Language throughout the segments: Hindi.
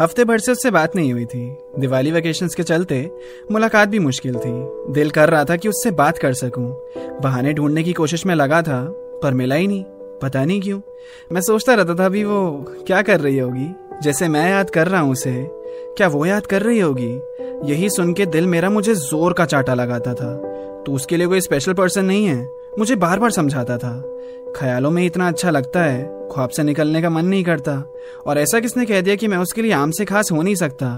हफ़्ते भर से उससे बात नहीं हुई थी। दिवाली वेकेशन के चलते मुलाकात भी मुश्किल थी। दिल कर रहा था कि उससे बात कर सकूँ। बहाने ढूँढने की कोशिश में लगा था, पर मिला ही नहीं। पता नहीं क्यों। मैं सोचता रहता था, अभी वो क्या कर रही होगी? जैसे मैं याद कर रहा हूँ उसे, क्या वो याद कर रही होगी? यही सुन के दिल मेरा मुझे ज़ोर का चाटा लगाता था। तो उसके लिए कोई स्पेशल पर्सन नहीं है। मुझे बार बार समझाता था। ख्यालों में इतना अच्छा लगता है, ख्वाब से निकलने का मन नहीं करता, और ऐसा किसने कह दिया कि मैं उसके लिए आम से खास हो नहीं सकता?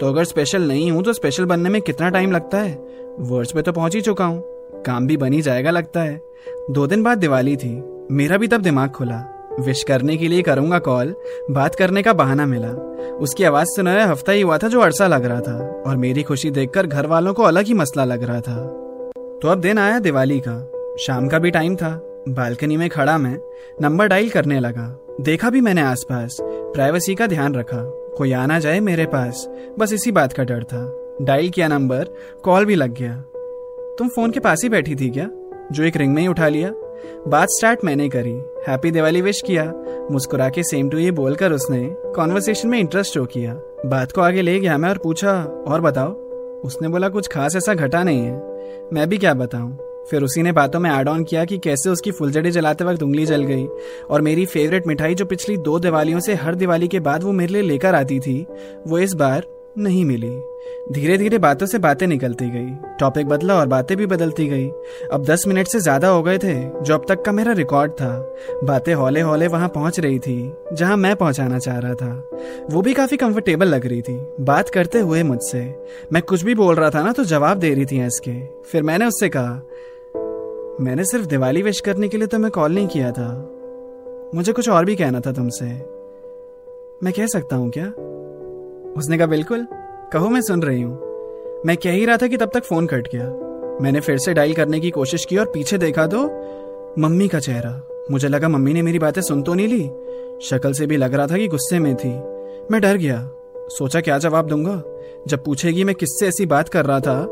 तो अगर स्पेशल नहीं हूँ तो स्पेशल बनने में कितना टाइम लगता है? वर्ड्स पे तो पहुँच ही चुका हूँ। काम भी बनी जाएगा लगता है। दो दिन बाद दिवाली थी। मेरा भी तब दिमाग खुला। विश करने के लिए करूँगा कॉल बात करने का बहाना मिला। उसकी आवाज़ सुनाया हफ़्ता ही हुआ था जो अरसा लग रहा था, और मेरी खुशी देखकर घर वालों को अलग ही मसला लग रहा था। तो अब दिन आया दिवाली का। शाम का भी टाइम था। बालकनी में खड़ा मैं नंबर डायल करने लगा। देखा भी मैंने आसपास। प्राइवेसी का ध्यान रखा। कोई आना जाए मेरे पास। बस इसी बात का डर था। डायल किया नंबर कॉल भी लग गया। तुम फ़ोन के पास ही बैठी थी क्या? जो एक रिंग में ही उठा लिया। बात स्टार्ट मैंने करी। हैप्पी दिवाली विश किया। मुस्कुरा के सेम टू ये बोलकर उसने कॉन्वर्सेशन में इंटरेस्ट शो किया। बात को आगे ले गया मैं और पूछा, और बताओ? उसने बोला, कुछ खास ऐसा घटा नहीं है। मैं भी क्या बताऊँ? फिर उसी ने बातों में एड ऑन किया कि कैसे उसकी फुलझड़ी जलाते वक्त उंगली जल गई। और मेरी फेवरेट मिठाई जो पिछली दो दिवालियों से हर दिवाली के बाद वो मेरे लिए लेकर आती थी, वो इस बार नहीं मिली। धीरे धीरे बातों से बातें निकलती गई। टॉपिक बदला और बातें भी बदलती गई। अब दस मिनट से ज़्यादा हो गए थे, जो अब तक का मेरा रिकॉर्ड था। बातें हौले हौले वहाँ पहुँच रही थी, जहाँ मैं पहुंचाना चाह रहा था। वो भी काफ़ी कंफर्टेबल लग रही थी। बात करते हुए मुझसे, मैं कुछ भी बोल रहा था ना तो जवाब दे रही थी इसके फिर मैंने उससे कहा मैंने सिर्फ़ दिवाली विश करने के लिए तो मैं कॉल नहीं किया था। मुझे कुछ और भी कहना था तुमसे। मैं कह सकता हूँ क्या? उसने कहा, बिल्कुल, कहो मैं सुन रही हूँ। मैं कह ही रहा था कि तब तक फ़ोन कट गया। मैंने फिर से डायल करने की कोशिश की और पीछे देखा तो मम्मी का चेहरा। मुझे लगा, मम्मी ने मेरी बातें सुन तो नहीं ली। शक्ल से भी लग रहा था कि गुस्से में थी। मैं डर गया। सोचा, क्या जवाब दूँगा? जब पूछेगी, मैं किससे ऐसी बात कर रहा था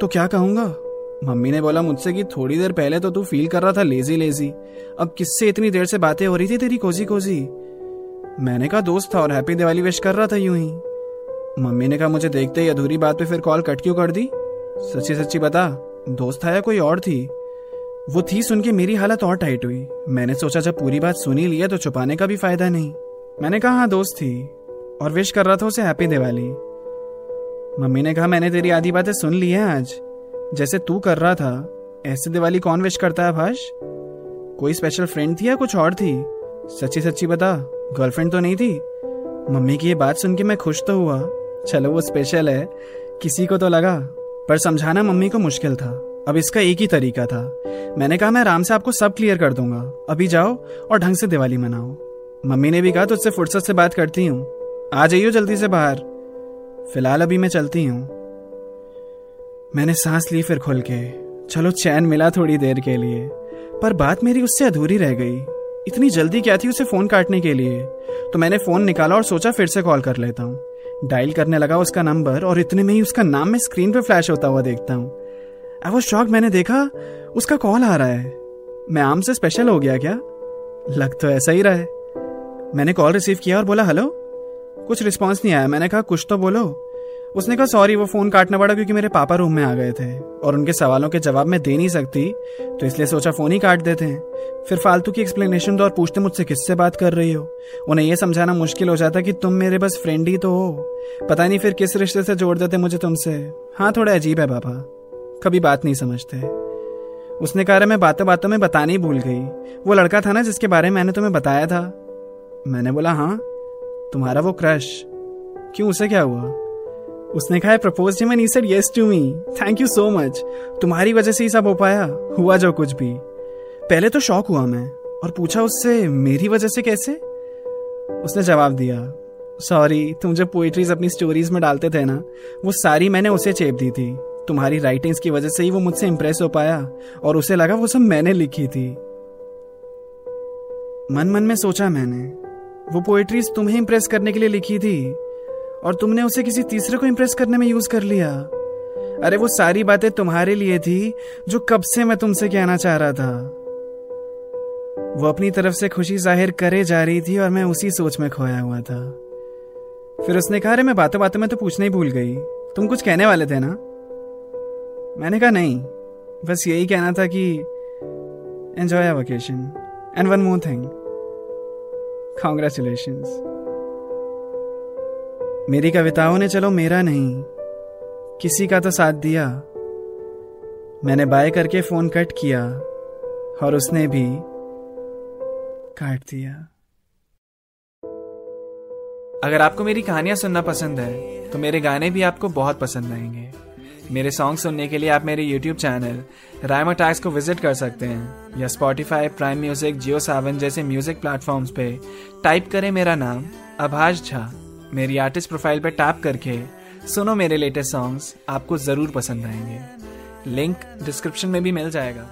तो क्या कहूँगा? मम्मी ने बोला मुझसे कि थोड़ी देर पहले तो तू फील कर रहा था लेजी लेजी अब किससे इतनी देर से बातें हो रही थी तेरी कोजी कोजी मैंने कहा, दोस्त था और हैप्पी दिवाली विश कर रहा था यूँ ही। मम्मी ने कहा, मुझे देखते ही अधूरी बात पे फिर कॉल कट क्यों कर दी? सच्ची सच्ची बता, दोस्त था या कोई और थी? वो थी सुन के मेरी हालत और टाइट हुई। मैंने सोचा, जब पूरी बात सुनी लिया तो छुपाने का भी फ़ायदा नहीं। मैंने कहा हाँ दोस्त थी और विश कर रहा था उसे हैप्पी दिवाली। मम्मी ने कहा, मैंने तेरी आधी बातें सुन ली है आज। जैसे तू कर रहा था, ऐसे दिवाली कौन विश करता है भाष? कोई स्पेशल फ्रेंड थी या कुछ और थी? सच्ची सच्ची बता गर्लफ्रेंड तो नहीं थी? मम्मी की ये बात सुन के मैं खुश तो हुआ। चलो वो स्पेशल है, किसी को तो लगा, पर समझाना मम्मी को मुश्किल था। अब इसका एक ही तरीका था। मैंने कहा, मैं आराम से आपको सब क्लियर कर दूँगा। अभी जाओ और ढंग से दिवाली मनाओ। मम्मी ने भी कहा, तुझसे फुर्सत से बात करती हूँ। आ जाइयो जल्दी से बाहर। फ़िलहाल अभी मैं चलती हूँ। मैंने सांस ली फिर खुल के। चलो, चैन मिला थोड़ी देर के लिए। पर बात मेरी उससे अधूरी रह गई। इतनी जल्दी क्या थी उसे फ़ोन काटने के लिए? तो मैंने फ़ोन निकाला और सोचा फिर से कॉल कर लेता हूँ। डायल करने लगा उसका नंबर और इतने में ही उसका नाम मैं स्क्रीन पे फ्लैश होता हुआ देखता हूँ। आई वो शॉक मैंने देखा उसका कॉल आ रहा है। मैं आम से स्पेशल हो गया क्या? लग तो ऐसा ही रहा है। मैंने कॉल रिसीव किया और बोला, हेलो? कुछ रिस्पॉन्स नहीं आया। मैंने कहा, कुछ तो बोलो। उसने कहा सॉरी वो फ़ोन काटना पड़ा क्योंकि मेरे पापा रूम में आ गए थे और उनके सवालों के जवाब मैं दे नहीं सकती तो इसलिए सोचा फ़ोन ही काट देते हैं। फिर फालतू की एक्सप्लेनेशन दो और पूछते मुझसे किससे बात कर रही हो? उन्हें यह समझाना मुश्किल हो जाता कि तुम मेरे बस फ्रेंड ही तो हो। पता नहीं फिर किस रिश्ते से जोड़ देते मुझे तुमसे। हाँ थोड़ा अजीब है पापा। कभी बात नहीं समझते। उसने कहा मैं बातों बातों में बताने ही भूल गई। वो लड़का था ना जिसके बारे में मैंने तुम्हें बताया था? मैंने बोला हाँ तुम्हारा वो क्रश क्यों, उसे क्या हुआ? उसने कहा propose him and said yes to me thank you so much तुम्हारी वजह से ही सब हो पाया, हुआ जो कुछ भी। पहले तो शौक हुआ मैं, और पूछा उससे, मेरी वजह से कैसे? उसने जवाब दिया सॉरी तुम जब पोइट्रीज अपनी स्टोरीज में डालते थे ना, वो सारी मैंने उसे चेप दी थी। तुम्हारी राइटिंग्स की वजह से ही वो मुझसे इंप्रेस हो पाया, और उसे लगा वो सब मैंने लिखी थी। मन मन में सोचा मैंने, वो पोएट्रीज तुम्हें इंप्रेस करने के लिए लिखी थी और तुमने उसे किसी तीसरे को इंप्रेस करने में यूज़ कर लिया। अरे वो सारी बातें तुम्हारे लिए थी, जो कब से मैं तुमसे कहना चाह रहा था। वो अपनी तरफ़ से खुशी ज़ाहिर करे जा रही थी और मैं उसी सोच में खोया हुआ था। फिर उसने कहा, अरे मैं बातों बातों में तो पूछना ही भूल गई। तुम कुछ कहने वाले थे ना? मैंने कहा, नहीं, बस यही कहना था कि enjoy vacation and one more thing congratulation मेरी कविताओं ने चलो मेरा नहीं। किसी का तो साथ दिया। मैंने बाय करके फ़ोन कट किया और उसने भी काट दिया। अगर आपको मेरी कहानियाँ सुनना पसंद है तो मेरे गाने भी आपको बहुत पसंद आएँगे। मेरे सॉन्ग सुनने के लिए आप मेरे YouTube चैनल रायमा टैक्स को विज़िट कर सकते हैं या Spotify, prime music Jio Saavn जैसे म्यूज़िक प्लेटफॉर्म्स पे टाइप करें मेरा नाम अभाष झा मेरी आर्टिस्ट प्रोफ़ाइल पर टैप करके सुनो मेरे लेटेस्ट सॉन्ग्स आपको ज़रूर पसंद आएँगे। लिंक डिस्क्रिप्शन में भी मिल जाएगा।